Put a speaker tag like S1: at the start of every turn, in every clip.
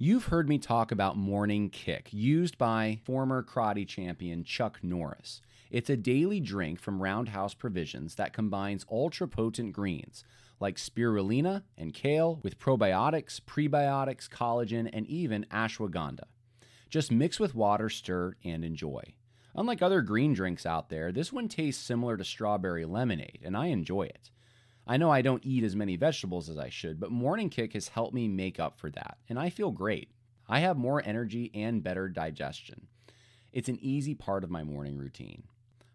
S1: You've heard me talk about Morning Kick, used by former karate champion Chuck Norris. It's a daily drink from Roundhouse Provisions that combines ultra potent greens like spirulina and kale with probiotics, prebiotics, collagen, and even ashwagandha. Just mix with water, stir, and enjoy. Unlike other green drinks out there, this one tastes similar to strawberry lemonade, and I enjoy it. I know I don't eat as many vegetables as I should, but Morning Kick has helped me make up for that, and I feel great. I have more energy and better digestion. It's an easy part of my morning routine.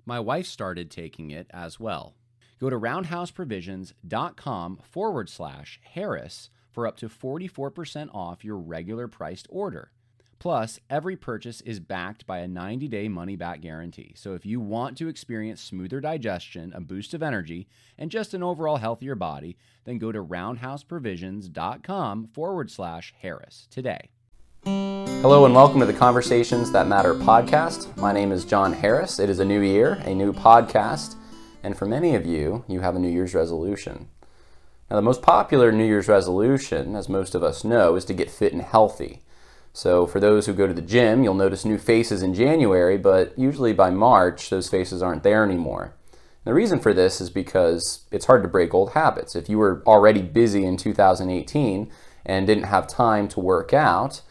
S1: My wife started taking it as well. Go to roundhouseprovisions.com forward slash Harris for up to 44% off your regular priced order. Plus, every purchase is backed by a 90 day money back guarantee. So if you want to experience smoother digestion, a boost of energy, and just an overall healthier body, then go to roundhouseprovisions.com forward slash Harris today.
S2: Hello and welcome to the Conversations That Matter podcast. My name is John Harris. It is a new year, a new podcast, and for many of you, you have a New Year's resolution. Now, the most popular New Year's resolution, as most of us know, is to get fit and healthy. So, for those who go to the gym, you'll notice new faces in January, but usually by March, those faces aren't there anymore. The reason for this is because it's hard to break old habits. If you were already busy in 2018 and didn't have time to work out,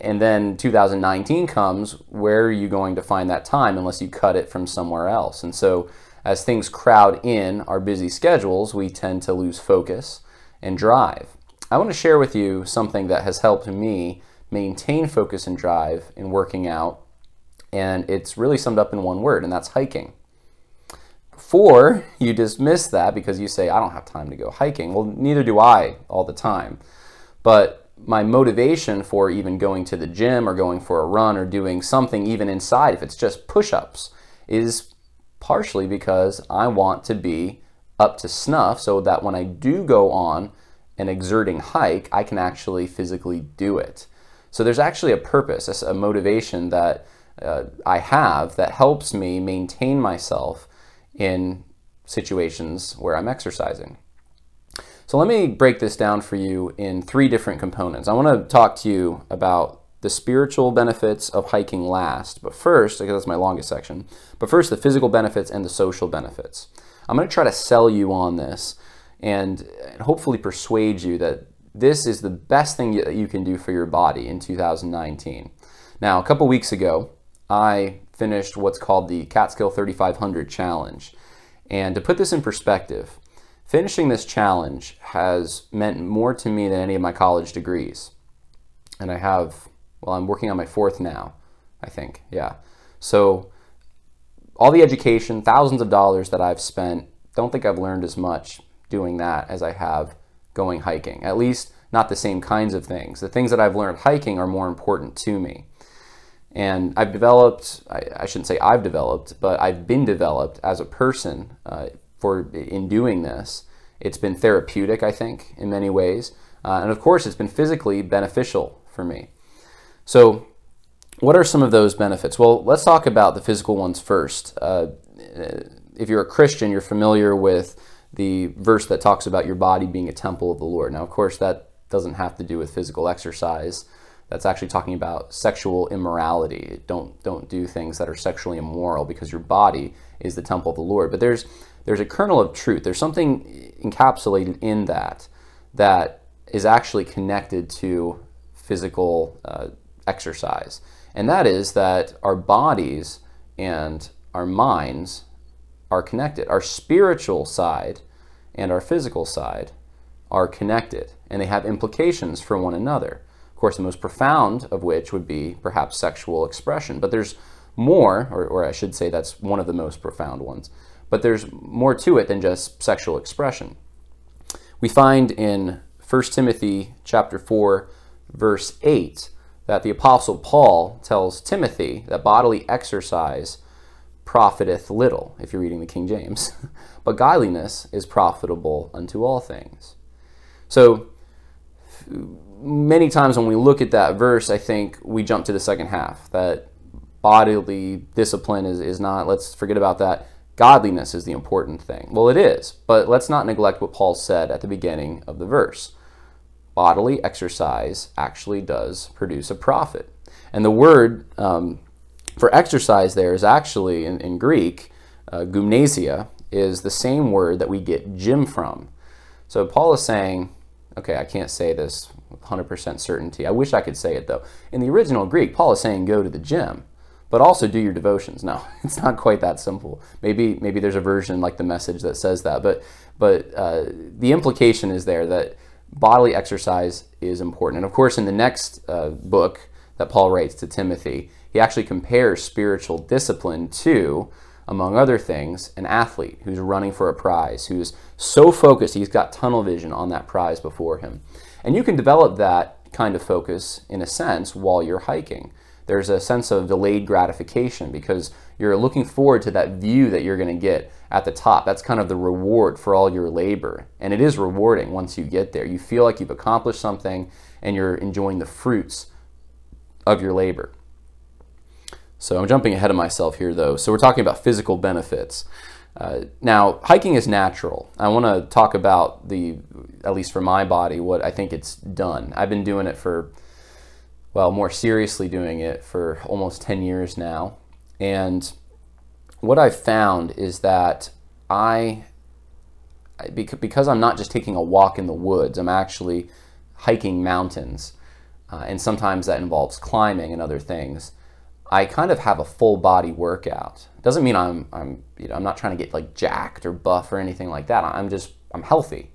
S2: and then 2019 comes, where are you going to find that time unless you cut it from somewhere else? And so, as things crowd in our busy schedules, we tend to lose focus and drive. I want to share with you something that has helped me maintain focus and drive in working out. And it's really summed up in one word, and that's hiking. Before you dismiss that because you say, I don't have time to go hiking, well, neither do I all the time. But my motivation for even going to the gym or going for a run or doing something even inside, if it's just push ups, is partially because I want to be up to snuff so that when I do go on an exerting hike, I can actually physically do it. So there's actually a purpose, a motivation that uh, I have that helps me maintain myself in situations where I'm exercising. So let me break this down for you in three different components. I want to talk to you about the spiritual benefits of hiking last, but first, because that's my longest section, but first the physical benefits and the social benefits. I'm going to try to sell you on this and hopefully persuade you that this is the best thing that you can do for your body in 2019. Now, a couple weeks ago, I finished what's called the Catskill 3500 Challenge. And to put this in perspective, finishing this challenge has meant more to me than any of my college degrees. And I have, well, I'm working on my fourth now, I think. Yeah. So, all the education, thousands of dollars that I've spent, don't think I've learned as much doing that as I have going hiking. At least not the same kinds of things. The things that I've learned hiking are more important to me. And I've developed, I, I shouldn't say I've developed, but I've been developed as a person uh, for in doing this. It's been therapeutic, I think, in many ways. Uh, and of course, it's been physically beneficial for me. So, what are some of those benefits? Well, let's talk about the physical ones first. Uh, if you're a Christian, you're familiar with the verse that talks about your body being a temple of the Lord. Now, of course, that doesn't have to do with physical exercise. That's actually talking about sexual immorality. Don't don't do things that are sexually immoral because your body is the temple of the Lord. But there's there's a kernel of truth. There's something encapsulated in that that is actually connected to physical uh, exercise, and that is that our bodies and our minds are connected. Our spiritual side and our physical side are connected and they have implications for one another. Of course, the most profound of which would be perhaps sexual expression, but there's more, or, or I should say that's one of the most profound ones, but there's more to it than just sexual expression. We find in 1 Timothy chapter 4 verse 8 that the apostle Paul tells Timothy that bodily exercise profiteth little, if you're reading the King James, but godliness is profitable unto all things. So, many times when we look at that verse, I think we jump to the second half that bodily discipline is, is not, let's forget about that. Godliness is the important thing. Well, it is, but let's not neglect what Paul said at the beginning of the verse. bodily exercise actually does produce a profit. And the word um, for exercise there is actually in, in Greek, uh, gymnasia, is the same word that we get gym from. So Paul is saying, okay, I can't say this with 100% certainty. I wish I could say it though. In the original Greek, Paul is saying go to the gym, but also do your devotions. No, it's not quite that simple. Maybe maybe there's a version like the message that says that, but but uh, the implication is there that bodily exercise is important. And of course, in the next uh, book that Paul writes to Timothy, he actually compares spiritual discipline to among other things, an athlete who's running for a prize, who's so focused, he's got tunnel vision on that prize before him. And you can develop that kind of focus, in a sense, while you're hiking. There's a sense of delayed gratification because you're looking forward to that view that you're going to get at the top. That's kind of the reward for all your labor. And it is rewarding once you get there. You feel like you've accomplished something and you're enjoying the fruits of your labor. So I'm jumping ahead of myself here, though. So we're talking about physical benefits. Uh, now, hiking is natural. I want to talk about the, at least for my body, what I think it's done. I've been doing it for, well, more seriously doing it for almost 10 years now. And what I've found is that I, because I'm not just taking a walk in the woods, I'm actually hiking mountains. Uh, and sometimes that involves climbing and other things. I kind of have a full body workout. Doesn't mean I'm I'm you know I'm not trying to get like jacked or buff or anything like that. I'm just I'm healthy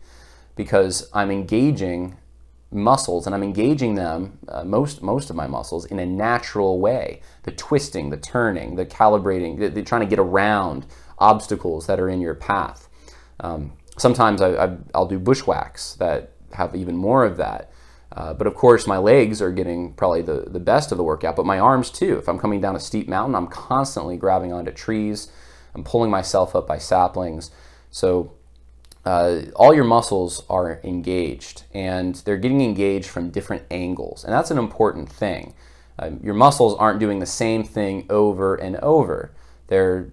S2: because I'm engaging muscles and I'm engaging them uh, most most of my muscles in a natural way. The twisting, the turning, the calibrating, the, the trying to get around obstacles that are in your path. Um, sometimes I, I, will do bushwhacks that have even more of that. Uh, but of course, my legs are getting probably the, the best of the workout, but my arms too. If I'm coming down a steep mountain, I'm constantly grabbing onto trees. I'm pulling myself up by saplings. So uh, all your muscles are engaged, and they're getting engaged from different angles. And that's an important thing. Uh, your muscles aren't doing the same thing over and over. They're,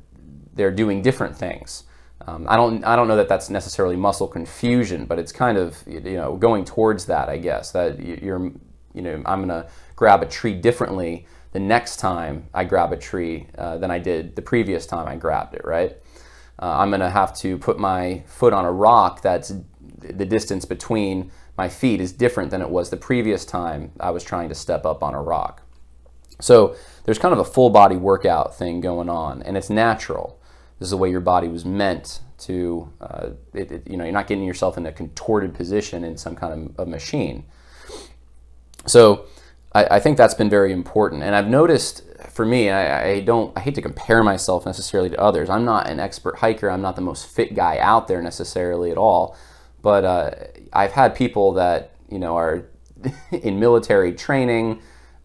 S2: they're doing different things. Um, I don't I don't know that that's necessarily muscle confusion, but it's kind of you know going towards that. I guess that you're you know I'm gonna grab a tree differently the next time I grab a tree uh, than I did the previous time I grabbed it. Right? Uh, I'm gonna have to put my foot on a rock that's the distance between my feet is different than it was the previous time I was trying to step up on a rock. So there's kind of a full body workout thing going on, and it's natural. This is the way your body was meant to, uh, it, it, you know, you're not getting yourself in a contorted position in some kind of, machine. So I, I, think that's been very important. And I've noticed for me, I, I, don't, I hate to compare myself necessarily to others. I'm not an expert hiker. I'm not the most fit guy out there necessarily at all. But uh, I've had people that, you know, are in military training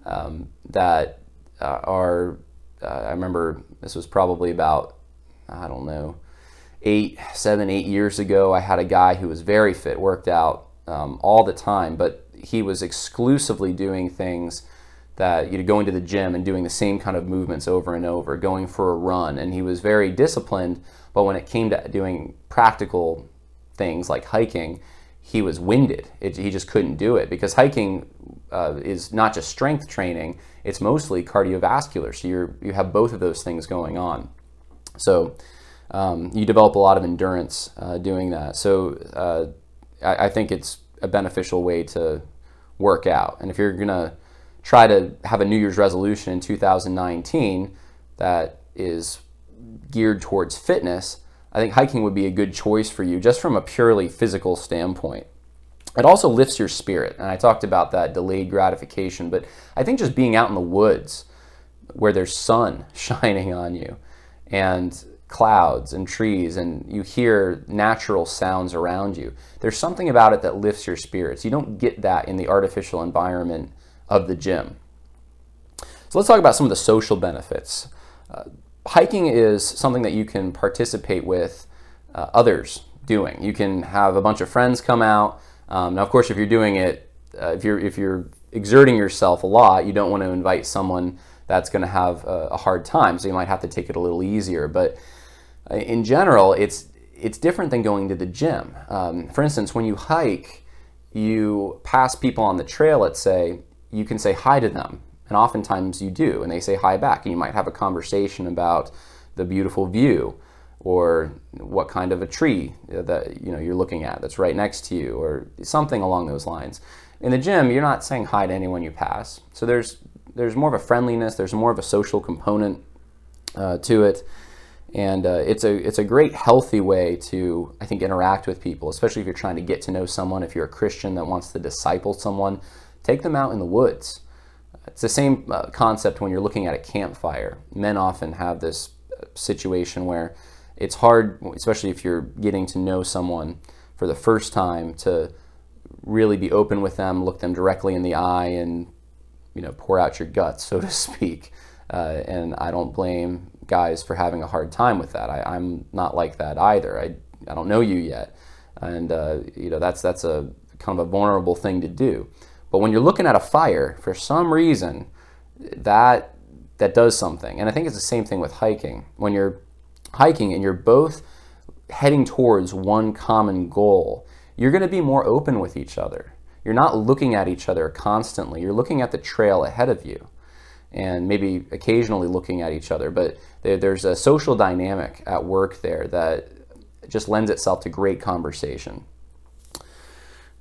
S2: um, that uh, are, uh, I remember this was probably about I don't know, eight, seven, eight years ago, I had a guy who was very fit, worked out um, all the time, but he was exclusively doing things that you know, going to the gym and doing the same kind of movements over and over, going for a run, and he was very disciplined. But when it came to doing practical things like hiking, he was winded. It, he just couldn't do it because hiking uh, is not just strength training; it's mostly cardiovascular. So you you have both of those things going on. So um, you develop a lot of endurance uh, doing that. So uh, I, I, think it's a beneficial way to work out. And if you're going to try to have a New Year's resolution in 2019 that is geared towards fitness, I think hiking would be a good choice for you just from a purely physical standpoint. It also lifts your spirit. And I talked about that delayed gratification, but I think just being out in the woods where there's sun shining on you and clouds and trees and you hear natural sounds around you. There's something about it that lifts your spirits. You don't get that in the artificial environment of the gym. So let's talk about some of the social benefits. Uh, hiking is something that you can participate with uh, others doing. You can have a bunch of friends come out. Um, now, of course, if you're doing it, uh, if you're if you're exerting yourself a lot, you don't want to invite someone that's going to have a, a, hard time. So you might have to take it a little easier. But uh, in general, it's it's different than going to the gym. Um, for instance, when you hike, you pass people on the trail, let's say, you can say hi to them. And oftentimes you do, and they say hi back. And you might have a conversation about the beautiful view or what kind of a tree that you know you're looking at that's right next to you or something along those lines. In the gym, you're not saying hi to anyone you pass. So there's there's more of a friendliness, there's more of a social component uh, to it and uh, it's a it's a great healthy way to I think interact with people, especially if you're trying to get to know someone. If you're a Christian that wants to disciple someone, take them out in the woods. It's the same uh, concept when you're looking at a campfire. Men often have this uh, situation where it's hard, especially if you're getting to know someone for the first time, to really be open with them, look them directly in the eye, and you know pour out your guts, so to speak. Uh, and I don't blame guys for having a hard time with that. I, am not like that either. I, I don't know you yet, and uh, you know that's that's a kind of a vulnerable thing to do. But when you're looking at a fire, for some reason, that that does something. And I think it's the same thing with hiking. When you're hiking and you're both heading towards one common goal, you're going to be more open with each other. You're not looking at each other constantly. You're looking at the trail ahead of you and maybe occasionally looking at each other. But there's a social dynamic at work there that just lends itself to great conversation.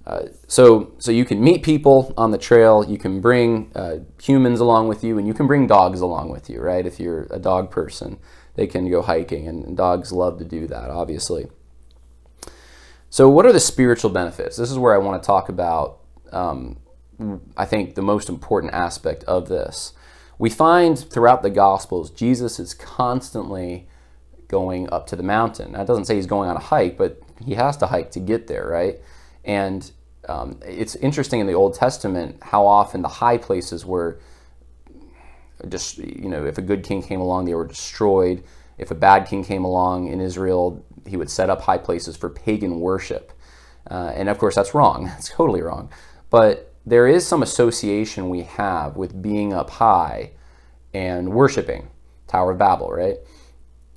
S2: Uh, so, so you can meet people on the trail. You can bring uh, humans along with you, and you can bring dogs along with you, right? If you're a dog person, they can go hiking, and dogs love to do that, obviously. So, what are the spiritual benefits? This is where I want to talk about. Um, I think the most important aspect of this. We find throughout the Gospels, Jesus is constantly going up to the mountain. It doesn't say he's going on a hike, but he has to hike to get there, right? And um, it's interesting in the Old Testament how often the high places were just, you know, if a good king came along, they were destroyed. If a bad king came along in Israel, he would set up high places for pagan worship. Uh, and of course, that's wrong. It's totally wrong. But there is some association we have with being up high and worshiping Tower of Babel, right?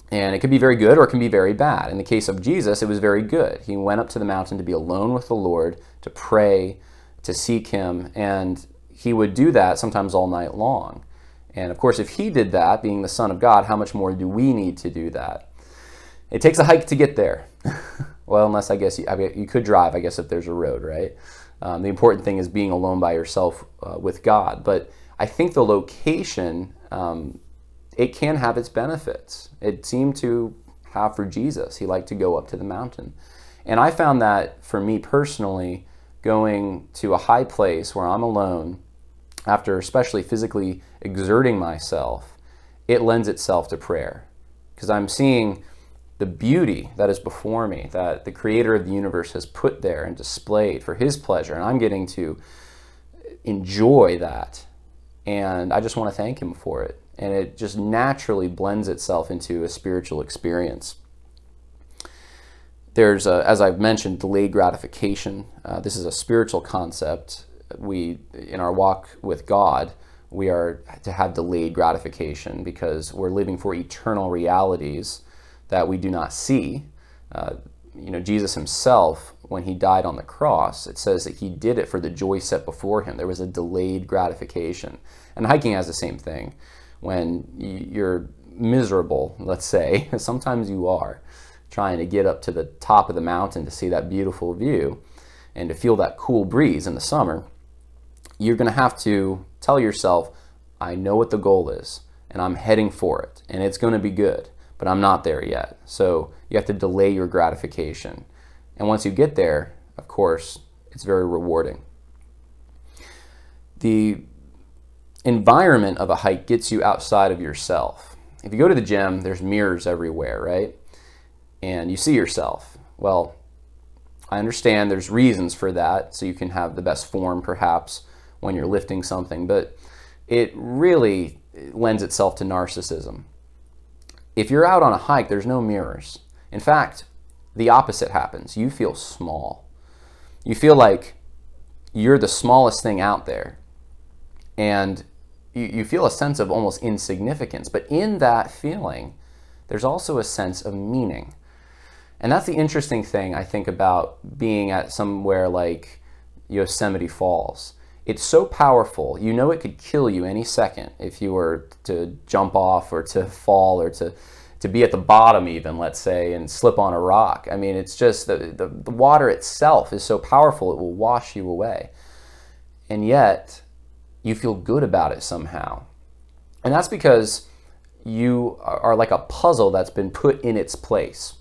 S2: And it can be very good or it can be very bad. In the case of Jesus, it was very good. He went up to the mountain to be alone with the Lord, to pray, to seek Him, and he would do that sometimes all night long. And of course, if he did that, being the Son of God, how much more do we need to do that? It takes a hike to get there. well, unless I guess you, I mean, you could drive, I guess, if there's a road, right? Um, the important thing is being alone by yourself uh, with God. But I think the location, um, it can have its benefits. It seemed to have for Jesus. He liked to go up to the mountain. And I found that for me personally, going to a high place where I'm alone, after especially physically exerting myself, it lends itself to prayer. Because I'm seeing the beauty that is before me, that the creator of the universe has put there and displayed for his pleasure. And I'm getting to enjoy that. And I just want to thank him for it. And it just naturally blends itself into a spiritual experience. There's, a, as I've mentioned, delayed gratification. Uh, this is a spiritual concept. We, in our walk with God, we are to have delayed gratification because we're living for eternal realities that we do not see. Uh, you know, Jesus himself, when he died on the cross, it says that he did it for the joy set before him. There was a delayed gratification. And hiking has the same thing. When you're miserable, let's say, sometimes you are, trying to get up to the top of the mountain to see that beautiful view and to feel that cool breeze in the summer, you're going to have to tell yourself, I know what the goal is, and I'm heading for it, and it's going to be good but I'm not there yet. So you have to delay your gratification. And once you get there, of course, it's very rewarding. The environment of a hike gets you outside of yourself. If you go to the gym, there's mirrors everywhere, right? And you see yourself. Well, I understand there's reasons for that, so you can have the best form perhaps when you're lifting something, but it really lends itself to narcissism. If you're out on a hike, there's no mirrors. In fact, the opposite happens. You feel small. You feel like you're the smallest thing out there. And you, you feel a sense of almost insignificance. But in that feeling, there's also a sense of meaning. And that's the interesting thing I think about being at somewhere like Yosemite Falls. It's so powerful, you know it could kill you any second if you were to jump off or to fall or to, to be at the bottom, even, let's say, and slip on a rock. I mean, it's just the, the, the water itself is so powerful, it will wash you away. And yet, you feel good about it somehow. And that's because you are like a puzzle that's been put in its place.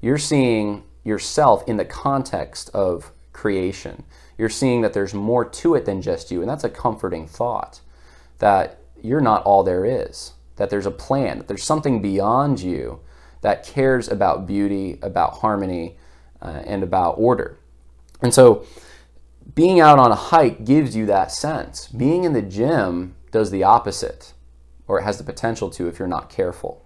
S2: You're seeing yourself in the context of creation. You're seeing that there's more to it than just you, and that's a comforting thought that you're not all there is, that there's a plan, that there's something beyond you that cares about beauty, about harmony, uh, and about order. And so, being out on a hike gives you that sense. Being in the gym does the opposite, or it has the potential to if you're not careful.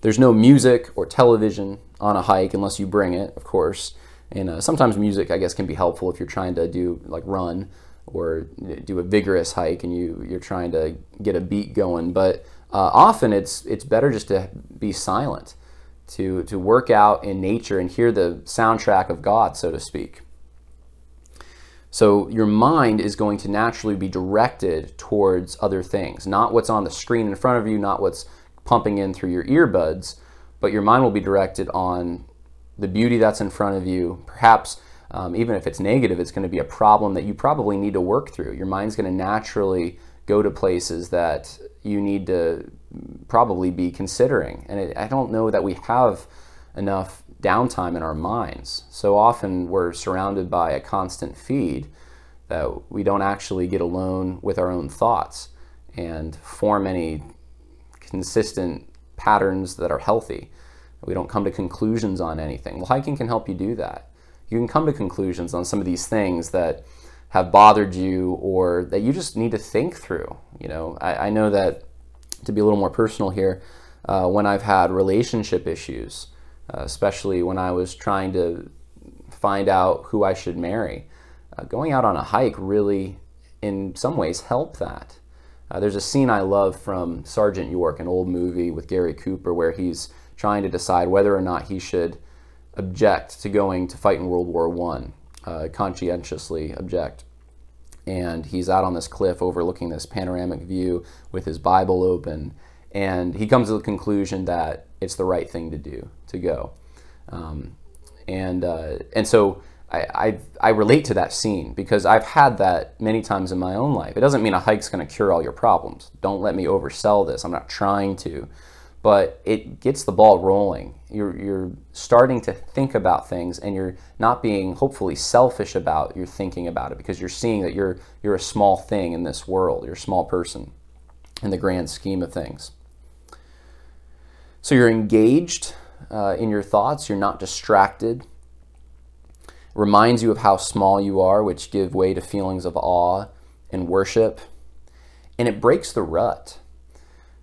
S2: There's no music or television on a hike unless you bring it, of course. And uh, sometimes music, I guess, can be helpful if you're trying to do like run or do a vigorous hike and you you're trying to get a beat going. But uh, often it's it's better just to be silent, to to work out in nature and hear the soundtrack of God, so to speak. So your mind is going to naturally be directed towards other things, not what's on the screen in front of you, not what's pumping in through your earbuds, but your mind will be directed on the beauty that's in front of you. Perhaps um, even if it's negative, it's going to be a problem that you probably need to work through. Your mind's going to naturally go to places that you need to probably be considering. And it, I don't know that we have enough downtime in our minds. So often we're surrounded by a constant feed that we don't actually get alone with our own thoughts and form any consistent patterns that are healthy. We don't come to conclusions on anything. Well, hiking can help you do that. You can come to conclusions on some of these things that have bothered you or that you just need to think through. You know, I, I know that to be a little more personal here, uh, when I've had relationship issues, uh, especially when I was trying to find out who I should marry, uh, going out on a hike really, in some ways, helped that. Uh, there's a scene I love from Sergeant York, an old movie with Gary Cooper, where he's trying to decide whether or not he should object to going to fight in World War One, uh, conscientiously object. And he's out on this cliff overlooking this panoramic view with his Bible open, and he comes to the conclusion that it's the right thing to do to go. Um, and uh, and so I, I, I relate to that scene because I've had that many times in my own life. It doesn't mean a hike's going to cure all your problems. Don't let me oversell this. I'm not trying to, but it gets the ball rolling. You're you're starting to think about things, and you're not being hopefully selfish about your thinking about it because you're seeing that you're you're a small thing in this world. You're a small person in the grand scheme of things. So you're engaged uh, in your thoughts. You're not distracted It reminds you of how small you are, which give way to feelings of awe and worship. And it breaks the rut.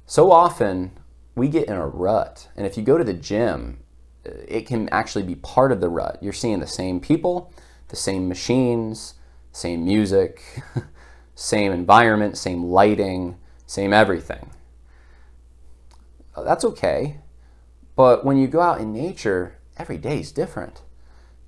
S2: So often we get in a rut. And if you go to the gym, it can actually be part of the rut. You're seeing the same people, the same machines, same music, same environment, same lighting, same everything. Uh, that's okay. But when you go out in nature, every day is different.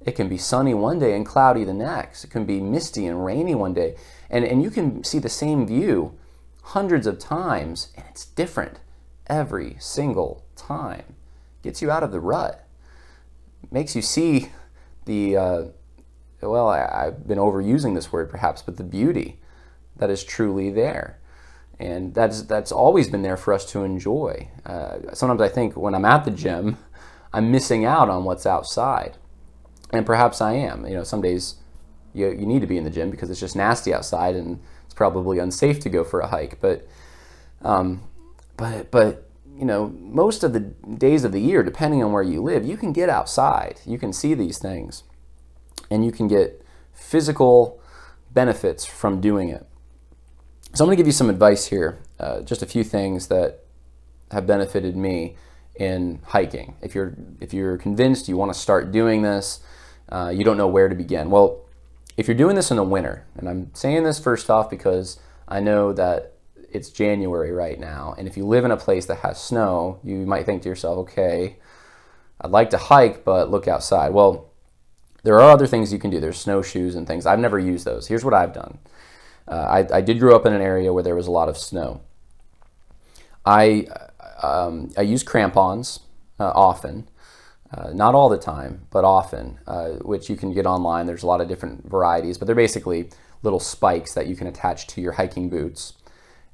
S2: It can be sunny one day and cloudy the next. It can be misty and rainy one day. And, and you can see the same view hundreds of times, and it's different every single time. Gets you out of the rut. Makes you see the, uh, well, I, I've been overusing this word perhaps, but the beauty that is truly there. And that's, that's always been there for us to enjoy. Uh, sometimes I think when I'm at the gym, I'm missing out on what's outside and perhaps I am. You know, some days you, you need to be in the gym because it's just nasty outside and it's probably unsafe to go for a hike. But, um, but, but you know, most of the days of the year, depending on where you live, you can get outside. You can see these things, and you can get physical benefits from doing it. So I'm going to give you some advice here, uh, just a few things that have benefited me in hiking. If you're if you're convinced you want to start doing this, uh, you don't know where to begin. Well, if you're doing this in the winter, and I'm saying this first off because I know that it's January right now, and if you live in a place that has snow, you might think to yourself, okay, I'd like to hike, but look outside. Well, There are other things you can do. There's snowshoes and things. I've never used those. Here's what I've done. Uh, I, I did grow up in an area where there was a lot of snow. I um, I use crampons uh, often, uh, not all the time, but often, uh, which you can get online. There's a lot of different varieties, but they're basically little spikes that you can attach to your hiking boots,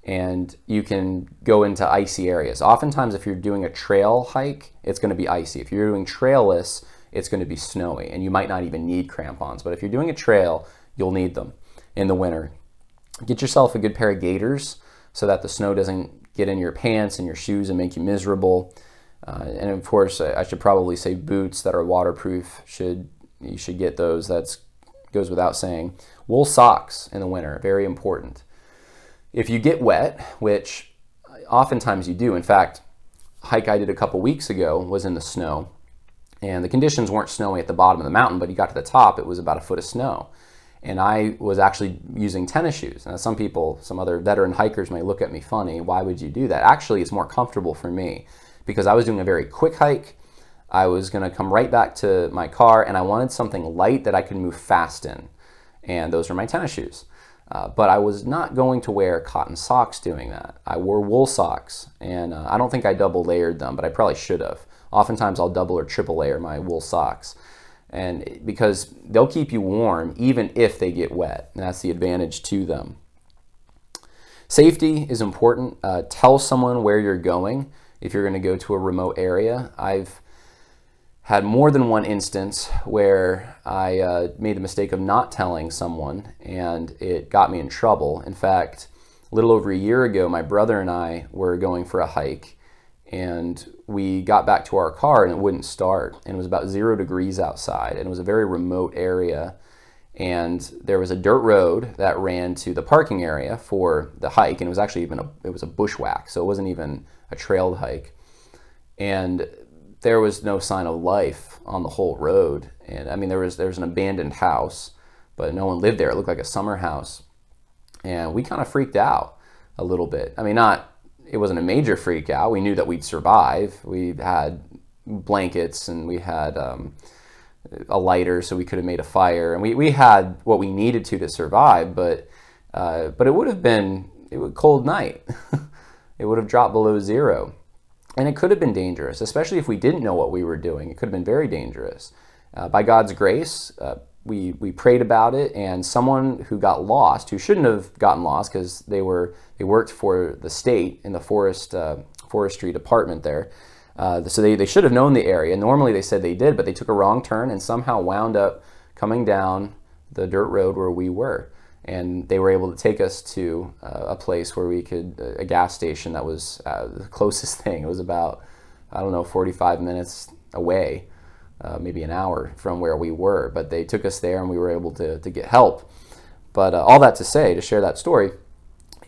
S2: and you can go into icy areas. Oftentimes, if you're doing a trail hike, it's going to be icy. If you're doing trailless, it's going to be snowy, and you might not even need crampons. But if you're doing a trail, you'll need them in the winter. Get yourself a good pair of gaiters so that the snow doesn't get in your pants and your shoes and make you miserable. Uh, and of course, I should probably say boots that are waterproof. Should you should get those. That goes without saying. Wool socks in the winter, very important. If you get wet, which oftentimes you do, in fact, hike I did a couple weeks ago was in the snow, and the conditions weren't snowy at the bottom of the mountain, but you got to the top, it was about a foot of snow and I was actually using tennis shoes. Now, some people, some other veteran hikers may look at me funny. Why would you do that? Actually, it's more comfortable for me because I was doing a very quick hike. I was going to come right back to my car, and I wanted something light that I could move fast in, and those are my tennis shoes. Uh, but I was not going to wear cotton socks doing that. I wore wool socks, and uh, I don't think I double layered them, but I probably should have. Oftentimes, I'll double or triple layer my wool socks and because they'll keep you warm even if they get wet. And that's the advantage to them. Safety is important. Uh, tell someone where you're going if you're going to go to a remote area. I've had more than one instance where I uh, made the mistake of not telling someone and it got me in trouble. In fact, a little over a year ago, my brother and I were going for a hike and we got back to our car and it wouldn't start and it was about zero degrees outside and it was a very remote area and there was a dirt road that ran to the parking area for the hike and it was actually even a it was a bushwhack so it wasn't even a trailed hike and there was no sign of life on the whole road and i mean there was there was an abandoned house but no one lived there it looked like a summer house and we kind of freaked out a little bit i mean not it wasn't a major freak out. We knew that we'd survive. We had blankets and we had um, a lighter, so we could have made a fire, and we, we had what we needed to to survive. But uh, but it would have been it was cold night. it would have dropped below zero, and it could have been dangerous, especially if we didn't know what we were doing. It could have been very dangerous. Uh, by God's grace, uh, we we prayed about it, and someone who got lost, who shouldn't have gotten lost because they were they worked for the state in the forest uh, forestry department there. Uh, so they, they should have known the area. Normally they said they did, but they took a wrong turn and somehow wound up coming down the dirt road where we were. And they were able to take us to uh, a place where we could, uh, a gas station that was uh, the closest thing. It was about, I don't know, 45 minutes away uh, maybe an hour from where we were. But they took us there and we were able to, to get help. But uh, all that to say, to share that story,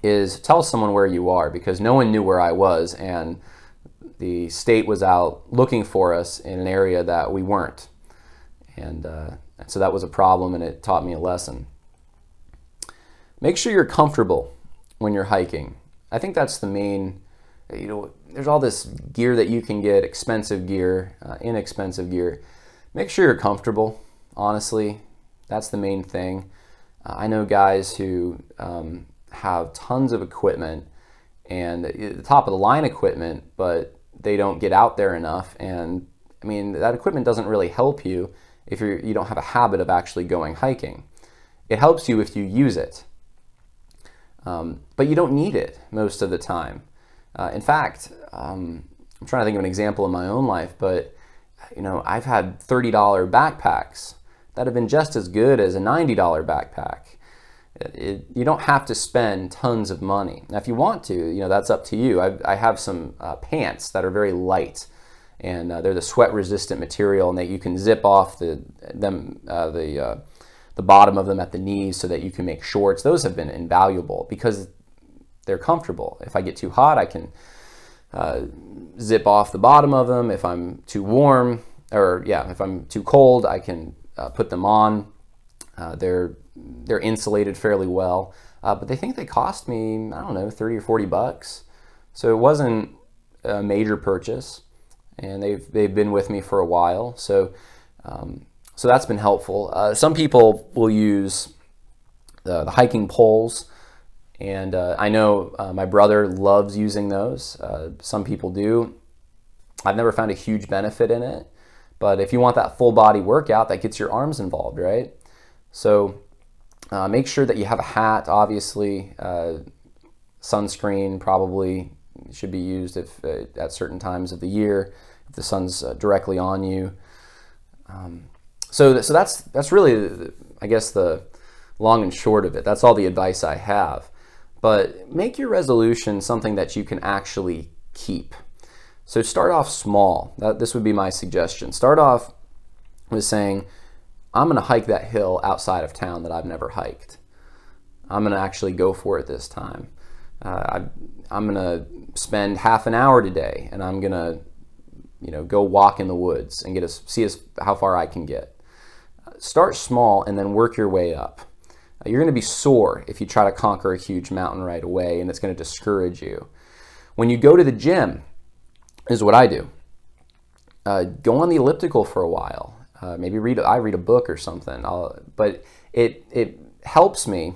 S2: is tell someone where you are because no one knew where I was and the state was out looking for us in an area that we weren't. And uh, so that was a problem and it taught me a lesson. Make sure you're comfortable when you're hiking. I think that's the main, you know, there's all this gear that you can get, expensive gear, uh, inexpensive gear. Make sure you're comfortable, honestly. That's the main thing. Uh, I know guys who um, have tons of equipment and the top of the line equipment, but they don't get out there enough. And I mean, that equipment doesn't really help you if you're, you don't have a habit of actually going hiking. It helps you if you use it, um, but you don't need it most of the time. Uh, in fact, um, I'm trying to think of an example in my own life, but you know, I've had $30 backpacks that have been just as good as a $90 backpack. It, it, you don't have to spend tons of money. Now, if you want to, you know, that's up to you. I, I have some uh, pants that are very light, and uh, they're the sweat-resistant material, and that you can zip off the them uh, the uh, the bottom of them at the knees so that you can make shorts. Those have been invaluable because they're comfortable. If I get too hot, I can uh, zip off the bottom of them. If I'm too warm, or yeah, if I'm too cold, I can uh, put them on. Uh, they're they're insulated fairly well, uh, but they think they cost me I don't know 30 or 40 bucks. So it wasn't a major purchase, and they've they've been with me for a while. So um, so that's been helpful. Uh, some people will use the, the hiking poles, and uh, I know uh, my brother loves using those. Uh, some people do. I've never found a huge benefit in it, but if you want that full body workout, that gets your arms involved, right? So uh, make sure that you have a hat, obviously. Uh, sunscreen probably should be used if at certain times of the year if the sun's directly on you. Um, so, so that's that's really, I guess, the long and short of it. That's all the advice I have. But make your resolution something that you can actually keep. So start off small. That, this would be my suggestion. Start off with saying, I'm going to hike that hill outside of town that I've never hiked. I'm going to actually go for it this time. Uh, I, am going to spend half an hour today, and I'm going to, you know, go walk in the woods and get a, see as, how far I can get start small and then work your way up. Uh, you're going to be sore if you try to conquer a huge mountain right away, and it's going to discourage you. When you go to the gym, is what I do. Uh, go on the elliptical for a while. Uh, maybe read. I read a book or something. I'll, but it it helps me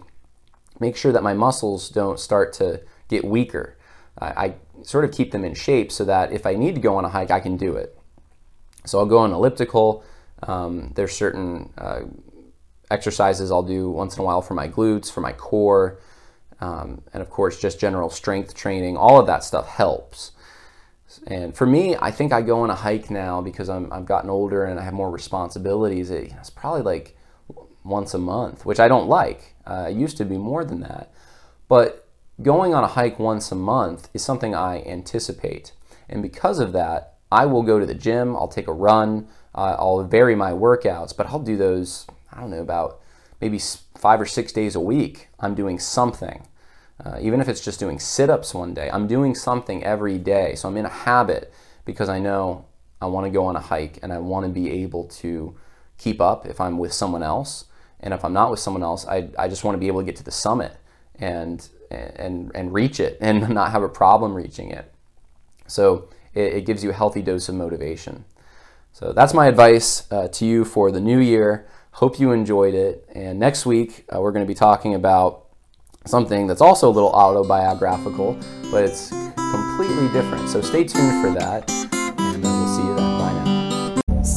S2: make sure that my muscles don't start to get weaker. I, I sort of keep them in shape so that if I need to go on a hike, I can do it. So I'll go on elliptical. Um, there's certain uh, exercises I'll do once in a while for my glutes, for my core, um, and of course, just general strength training. All of that stuff helps. And for me, I think I go on a hike now because I'm, I've gotten older and I have more responsibilities. It, it's probably like once a month, which I don't like. Uh, it used to be more than that. But going on a hike once a month is something I anticipate. And because of that, I will go to the gym, I'll take a run, I'll vary my workouts, but I'll do those, I don't know, about maybe five or six days a week. I'm doing something. Uh, even if it's just doing sit ups one day, I'm doing something every day. So I'm in a habit because I know I want to go on a hike and I want to be able to keep up if I'm with someone else. And if I'm not with someone else, I, I just want to be able to get to the summit and, and, and reach it and not have a problem reaching it. So it, it gives you a healthy dose of motivation. So that's my advice uh, to you for the new year. Hope you enjoyed it. And next week, uh, we're going to be talking about something that's also a little autobiographical, but it's completely different. So stay tuned for that,